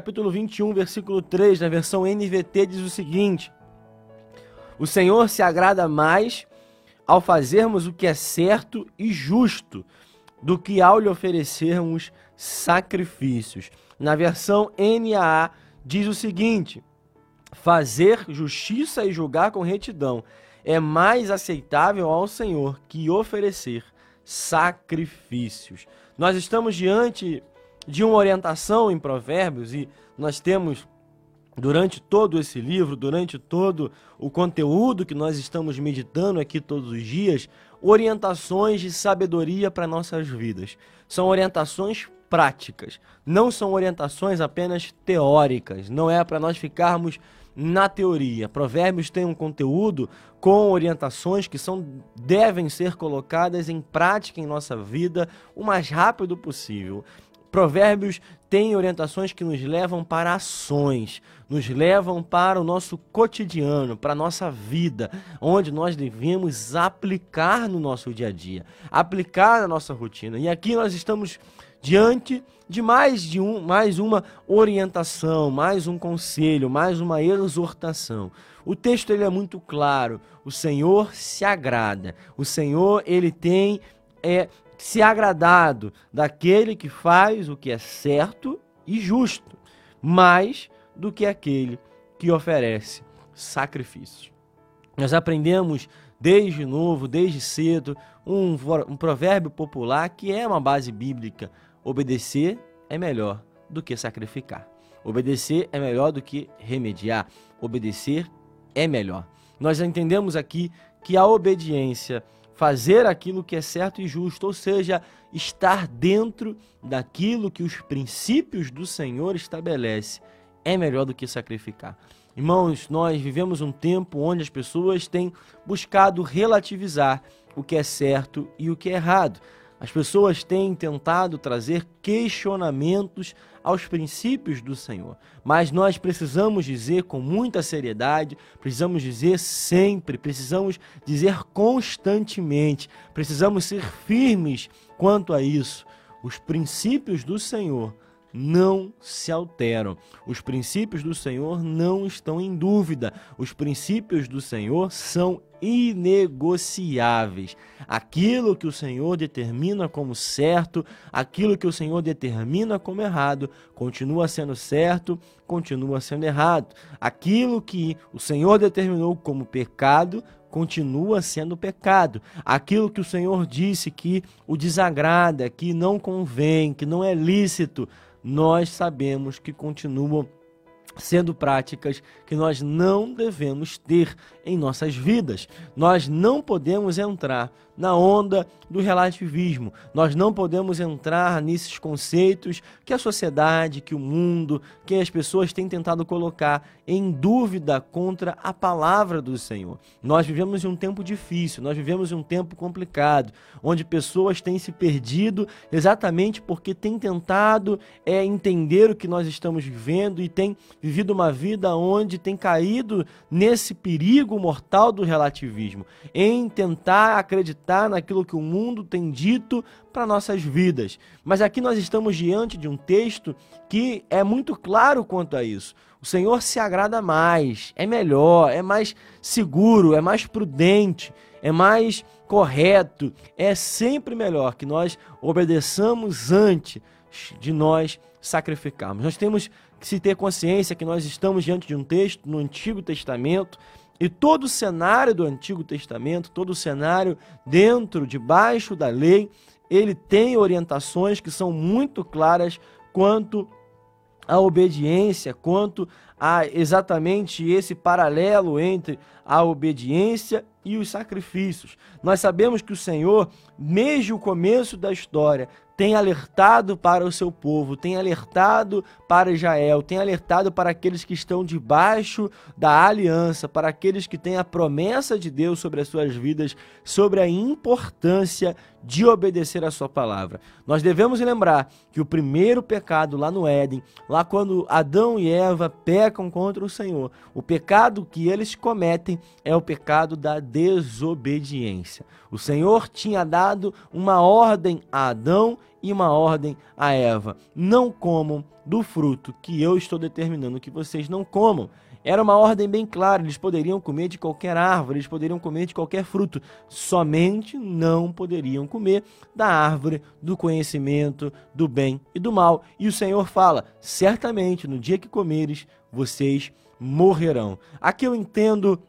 capítulo 21, versículo 3, na versão NVT, diz o seguinte: O Senhor se agrada mais ao fazermos o que é certo e justo do que ao lhe oferecermos sacrifícios. Na versão NAA diz o seguinte: Fazer justiça e julgar com retidão é mais aceitável ao Senhor que oferecer sacrifícios. Nós estamos diante de uma orientação em Provérbios e nós temos durante todo esse livro, durante todo o conteúdo que nós estamos meditando aqui todos os dias, orientações de sabedoria para nossas vidas. São orientações práticas, não são orientações apenas teóricas, não é para nós ficarmos na teoria. Provérbios tem um conteúdo com orientações que são devem ser colocadas em prática em nossa vida o mais rápido possível. Provérbios tem orientações que nos levam para ações, nos levam para o nosso cotidiano, para a nossa vida, onde nós devemos aplicar no nosso dia a dia, aplicar na nossa rotina. E aqui nós estamos diante de mais de um, mais uma orientação, mais um conselho, mais uma exortação. O texto ele é muito claro. O Senhor se agrada. O Senhor ele tem é se agradado daquele que faz o que é certo e justo, mais do que aquele que oferece sacrifício. Nós aprendemos desde novo, desde cedo, um, um provérbio popular que é uma base bíblica Obedecer é melhor do que sacrificar. Obedecer é melhor do que remediar. Obedecer é melhor. Nós entendemos aqui que a obediência, fazer aquilo que é certo e justo, ou seja, estar dentro daquilo que os princípios do Senhor estabelece, é melhor do que sacrificar. Irmãos, nós vivemos um tempo onde as pessoas têm buscado relativizar o que é certo e o que é errado. As pessoas têm tentado trazer questionamentos aos princípios do Senhor, mas nós precisamos dizer com muita seriedade, precisamos dizer sempre, precisamos dizer constantemente, precisamos ser firmes quanto a isso. Os princípios do Senhor não se alteram. Os princípios do Senhor não estão em dúvida. Os princípios do Senhor são inegociáveis. Aquilo que o Senhor determina como certo, aquilo que o Senhor determina como errado, continua sendo certo, continua sendo errado. Aquilo que o Senhor determinou como pecado, continua sendo pecado. Aquilo que o Senhor disse que o desagrada, que não convém, que não é lícito, nós sabemos que continuam sendo práticas que nós não devemos ter em nossas vidas. Nós não podemos entrar na onda do relativismo. Nós não podemos entrar nesses conceitos que a sociedade, que o mundo, que as pessoas têm tentado colocar em dúvida contra a palavra do Senhor. Nós vivemos em um tempo difícil, nós vivemos em um tempo complicado, onde pessoas têm se perdido exatamente porque têm tentado é, entender o que nós estamos vivendo e têm vivido uma vida onde tem caído nesse perigo mortal do relativismo, em tentar acreditar naquilo que o mundo tem dito para nossas vidas. Mas aqui nós estamos diante de um texto que é muito claro quanto a isso. O Senhor se agrada mais, é melhor, é mais seguro, é mais prudente, é mais correto, é sempre melhor que nós obedeçamos antes de nós sacrificarmos. Nós temos que se ter consciência que nós estamos diante de um texto no Antigo Testamento e todo o cenário do Antigo Testamento, todo o cenário dentro, debaixo da lei, ele tem orientações que são muito claras quanto à obediência, quanto a exatamente esse paralelo entre a obediência e os sacrifícios. Nós sabemos que o Senhor, desde o começo da história, tem alertado para o seu povo, tem alertado para Israel, tem alertado para aqueles que estão debaixo da aliança, para aqueles que têm a promessa de Deus sobre as suas vidas, sobre a importância de obedecer a sua palavra. Nós devemos lembrar que o primeiro pecado lá no Éden, lá quando Adão e Eva pecam contra o Senhor, o pecado que eles cometem é o pecado da desobediência. O Senhor tinha dado uma ordem a Adão e uma ordem a Eva: não comam do fruto que eu estou determinando que vocês não comam. Era uma ordem bem clara, eles poderiam comer de qualquer árvore, eles poderiam comer de qualquer fruto, somente não poderiam comer da árvore do conhecimento do bem e do mal. E o Senhor fala: certamente no dia que comeres, vocês morrerão. Aqui eu entendo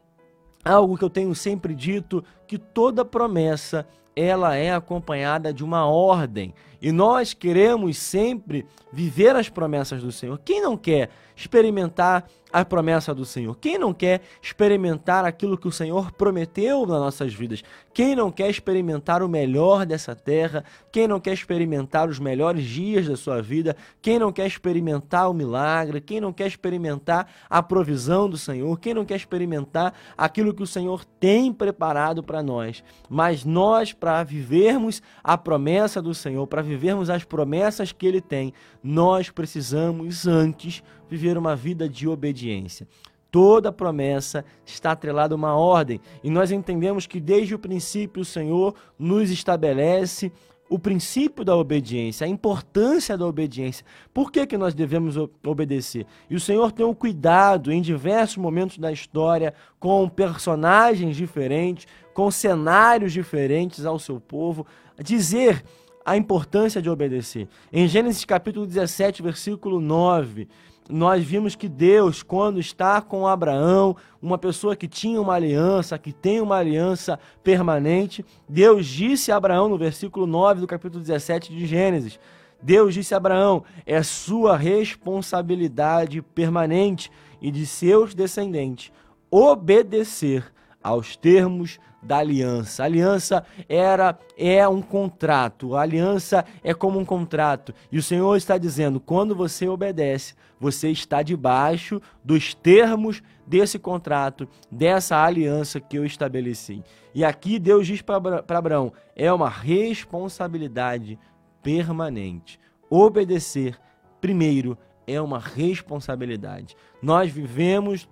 algo que eu tenho sempre dito, que toda promessa ela é acompanhada de uma ordem. E nós queremos sempre viver as promessas do Senhor. Quem não quer experimentar a promessa do Senhor? Quem não quer experimentar aquilo que o Senhor prometeu nas nossas vidas? Quem não quer experimentar o melhor dessa terra? Quem não quer experimentar os melhores dias da sua vida? Quem não quer experimentar o milagre? Quem não quer experimentar a provisão do Senhor? Quem não quer experimentar aquilo que o Senhor tem preparado para nós? Mas nós, para vivermos a promessa do Senhor, para vivermos as promessas que Ele tem, nós precisamos antes viver uma vida de obediência. Toda promessa está atrelada a uma ordem, e nós entendemos que desde o princípio o Senhor nos estabelece o princípio da obediência, a importância da obediência. Por que, que nós devemos obedecer? E o Senhor tem o um cuidado em diversos momentos da história, com personagens diferentes, com cenários diferentes ao seu povo, dizer a importância de obedecer. Em Gênesis capítulo 17, versículo 9, nós vimos que Deus, quando está com Abraão, uma pessoa que tinha uma aliança, que tem uma aliança permanente, Deus disse a Abraão no versículo 9 do capítulo 17 de Gênesis: Deus disse a Abraão: é sua responsabilidade permanente e de seus descendentes obedecer aos termos da aliança. A aliança era é um contrato. A aliança é como um contrato. E o Senhor está dizendo: quando você obedece, você está debaixo dos termos desse contrato, dessa aliança que eu estabeleci. E aqui Deus diz para Abraão: é uma responsabilidade permanente. Obedecer, primeiro, é uma responsabilidade. Nós vivemos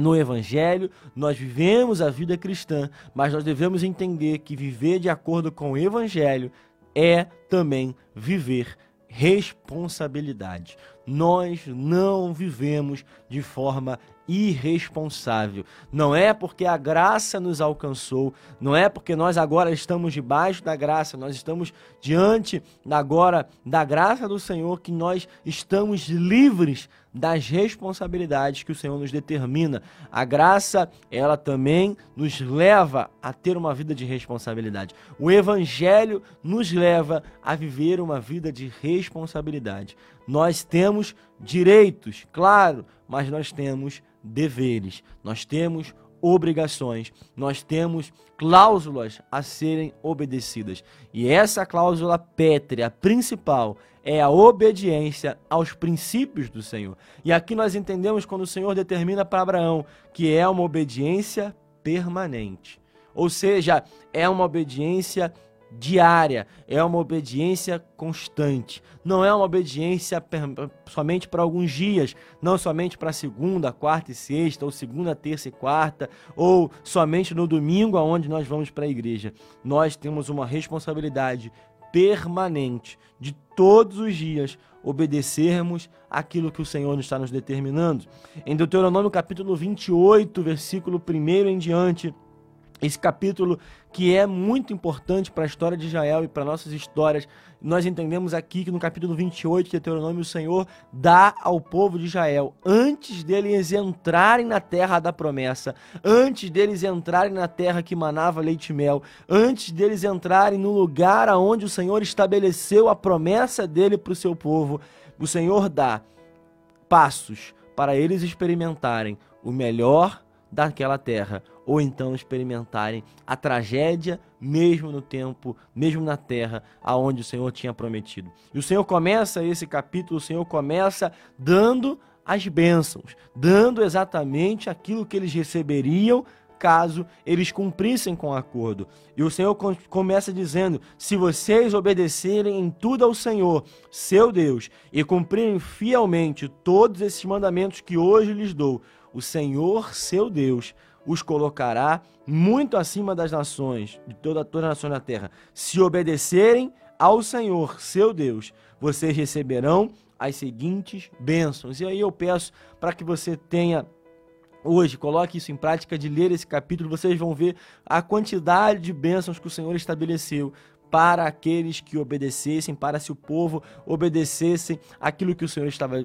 no Evangelho, nós vivemos a vida cristã, mas nós devemos entender que viver de acordo com o Evangelho é também viver responsabilidade. Nós não vivemos de forma irresponsável. Não é porque a graça nos alcançou, não é porque nós agora estamos debaixo da graça, nós estamos diante agora da graça do Senhor que nós estamos livres das responsabilidades que o Senhor nos determina. A graça, ela também nos leva a ter uma vida de responsabilidade. O evangelho nos leva a viver uma vida de responsabilidade. Nós temos direitos, claro, mas nós temos deveres, nós temos obrigações, nós temos cláusulas a serem obedecidas. E essa cláusula pétrea principal é a obediência aos princípios do Senhor. E aqui nós entendemos quando o Senhor determina para Abraão que é uma obediência permanente. Ou seja, é uma obediência diária, é uma obediência constante. Não é uma obediência somente para alguns dias, não somente para segunda, quarta e sexta, ou segunda, terça e quarta, ou somente no domingo aonde nós vamos para a igreja. Nós temos uma responsabilidade permanente de todos os dias obedecermos aquilo que o Senhor está nos determinando. Em Deuteronômio capítulo 28, versículo 1 em diante, esse capítulo que é muito importante para a história de Israel e para nossas histórias. Nós entendemos aqui que no capítulo 28 de Deuteronômio o Senhor dá ao povo de Israel, antes deles entrarem na terra da promessa, antes deles entrarem na terra que manava leite e mel, antes deles entrarem no lugar aonde o Senhor estabeleceu a promessa dele para o seu povo, o Senhor dá passos para eles experimentarem o melhor daquela terra, ou então experimentarem a tragédia mesmo no tempo, mesmo na terra aonde o Senhor tinha prometido. E o Senhor começa esse capítulo, o Senhor começa dando as bênçãos, dando exatamente aquilo que eles receberiam caso eles cumprissem com o acordo. E o Senhor começa dizendo: se vocês obedecerem em tudo ao Senhor, seu Deus, e cumprirem fielmente todos esses mandamentos que hoje lhes dou, o Senhor, seu Deus, os colocará muito acima das nações, de toda, toda a nação da terra, se obedecerem ao Senhor, seu Deus, vocês receberão as seguintes bênçãos. E aí eu peço para que você tenha hoje, coloque isso em prática de ler esse capítulo, vocês vão ver a quantidade de bênçãos que o Senhor estabeleceu para aqueles que obedecessem, para se o povo obedecesse aquilo que o Senhor estava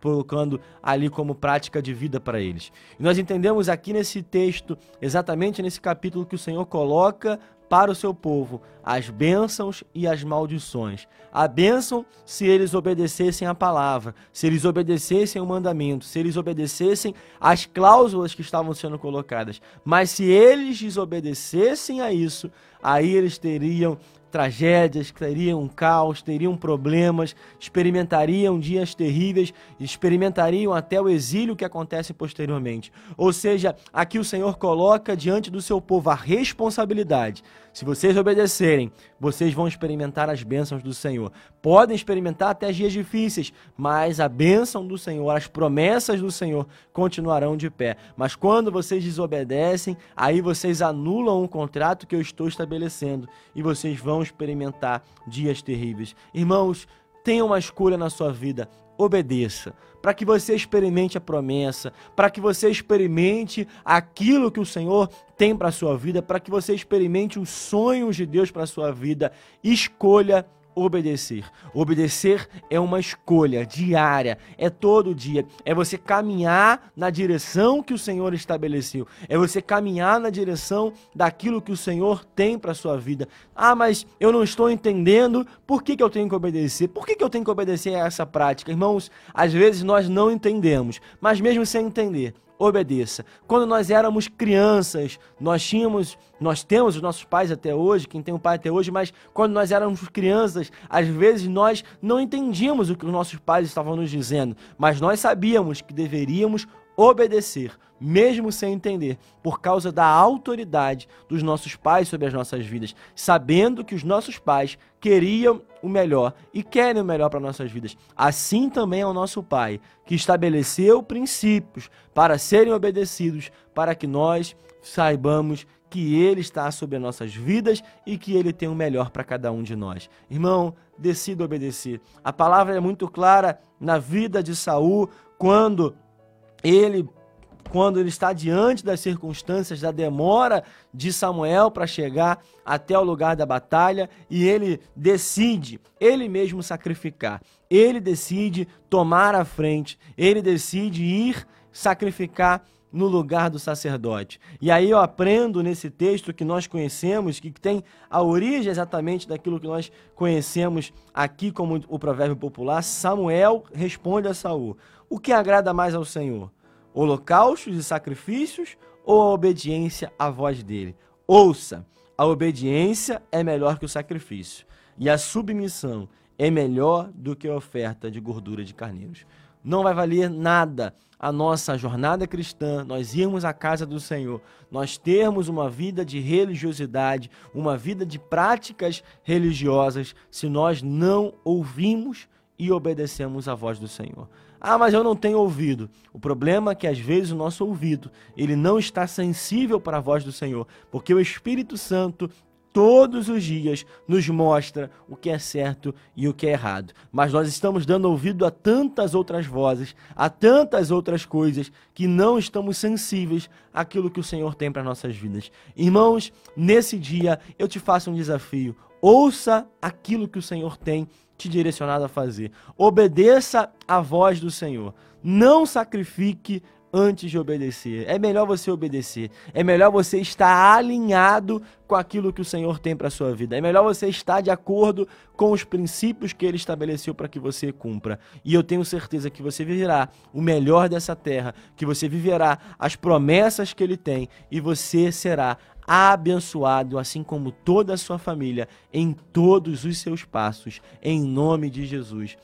colocando ali como prática de vida para eles. E nós entendemos aqui nesse texto, exatamente nesse capítulo, que o Senhor coloca para o seu povo as bênçãos e as maldições. A bênção se eles obedecessem a palavra, se eles obedecessem o mandamento, se eles obedecessem as cláusulas que estavam sendo colocadas. Mas se eles desobedecessem a isso, aí eles teriam tragédias, teriam caos, teriam problemas, experimentariam dias terríveis, experimentariam até o exílio que acontece posteriormente. Ou seja, aqui o Senhor coloca diante do seu povo a responsabilidade. Se vocês obedecerem, vocês vão experimentar as bênçãos do Senhor. Podem experimentar até dias difíceis, mas a bênção do Senhor, as promessas do Senhor continuarão de pé. Mas quando vocês desobedecem, aí vocês anulam o contrato que eu estou estabelecendo e vocês vão experimentar dias terríveis. Irmãos, tenha uma escolha na sua vida obedeça, para que você experimente a promessa, para que você experimente aquilo que o Senhor tem para a sua vida, para que você experimente os sonhos de Deus para a sua vida. Escolha obedecer. Obedecer é uma escolha diária, é todo dia. É você caminhar na direção que o Senhor estabeleceu. É você caminhar na direção daquilo que o Senhor tem para sua vida. Ah, mas eu não estou entendendo por que, que eu tenho que obedecer. Por que, que eu tenho que obedecer a essa prática? Irmãos, às vezes nós não entendemos, mas mesmo sem entender, obedeça. Quando nós éramos crianças, nós tínhamos, nós temos os nossos pais até hoje, quem tem um pai até hoje, mas quando nós éramos crianças, às vezes nós não entendíamos o que os nossos pais estavam nos dizendo, mas nós sabíamos que deveríamos obedecer, mesmo sem entender, por causa da autoridade dos nossos pais sobre as nossas vidas, sabendo que os nossos pais queriam o melhor e querem o melhor para nossas vidas. Assim também é o nosso Pai, que estabeleceu princípios para serem obedecidos, para que nós saibamos que Ele está sobre as nossas vidas e que Ele tem o melhor para cada um de nós. Irmão, decida obedecer. A palavra é muito clara na vida de Saul quando ele quando ele está diante das circunstâncias da demora de Samuel para chegar até o lugar da batalha e ele decide ele mesmo sacrificar. Ele decide tomar a frente, ele decide ir sacrificar no lugar do sacerdote. E aí eu aprendo nesse texto que nós conhecemos, que tem a origem exatamente daquilo que nós conhecemos aqui como o provérbio popular, Samuel responde a Saul: o que agrada mais ao Senhor? Holocaustos e sacrifícios ou a obediência à voz dele? Ouça, a obediência é melhor que o sacrifício, e a submissão é melhor do que a oferta de gordura de carneiros. Não vai valer nada a nossa jornada cristã, nós irmos à casa do Senhor, nós termos uma vida de religiosidade, uma vida de práticas religiosas, se nós não ouvimos e obedecemos à voz do Senhor. Ah, mas eu não tenho ouvido. O problema é que às vezes o nosso ouvido, ele não está sensível para a voz do Senhor, porque o Espírito Santo todos os dias nos mostra o que é certo e o que é errado. Mas nós estamos dando ouvido a tantas outras vozes, a tantas outras coisas que não estamos sensíveis àquilo que o Senhor tem para nossas vidas. Irmãos, nesse dia eu te faço um desafio. Ouça aquilo que o Senhor tem te direcionado a fazer. Obedeça à voz do Senhor. Não sacrifique antes de obedecer. É melhor você obedecer. É melhor você estar alinhado com aquilo que o Senhor tem para sua vida. É melhor você estar de acordo com os princípios que ele estabeleceu para que você cumpra. E eu tenho certeza que você viverá o melhor dessa terra, que você viverá as promessas que ele tem e você será abençoado, assim como toda a sua família, em todos os seus passos, em nome de Jesus.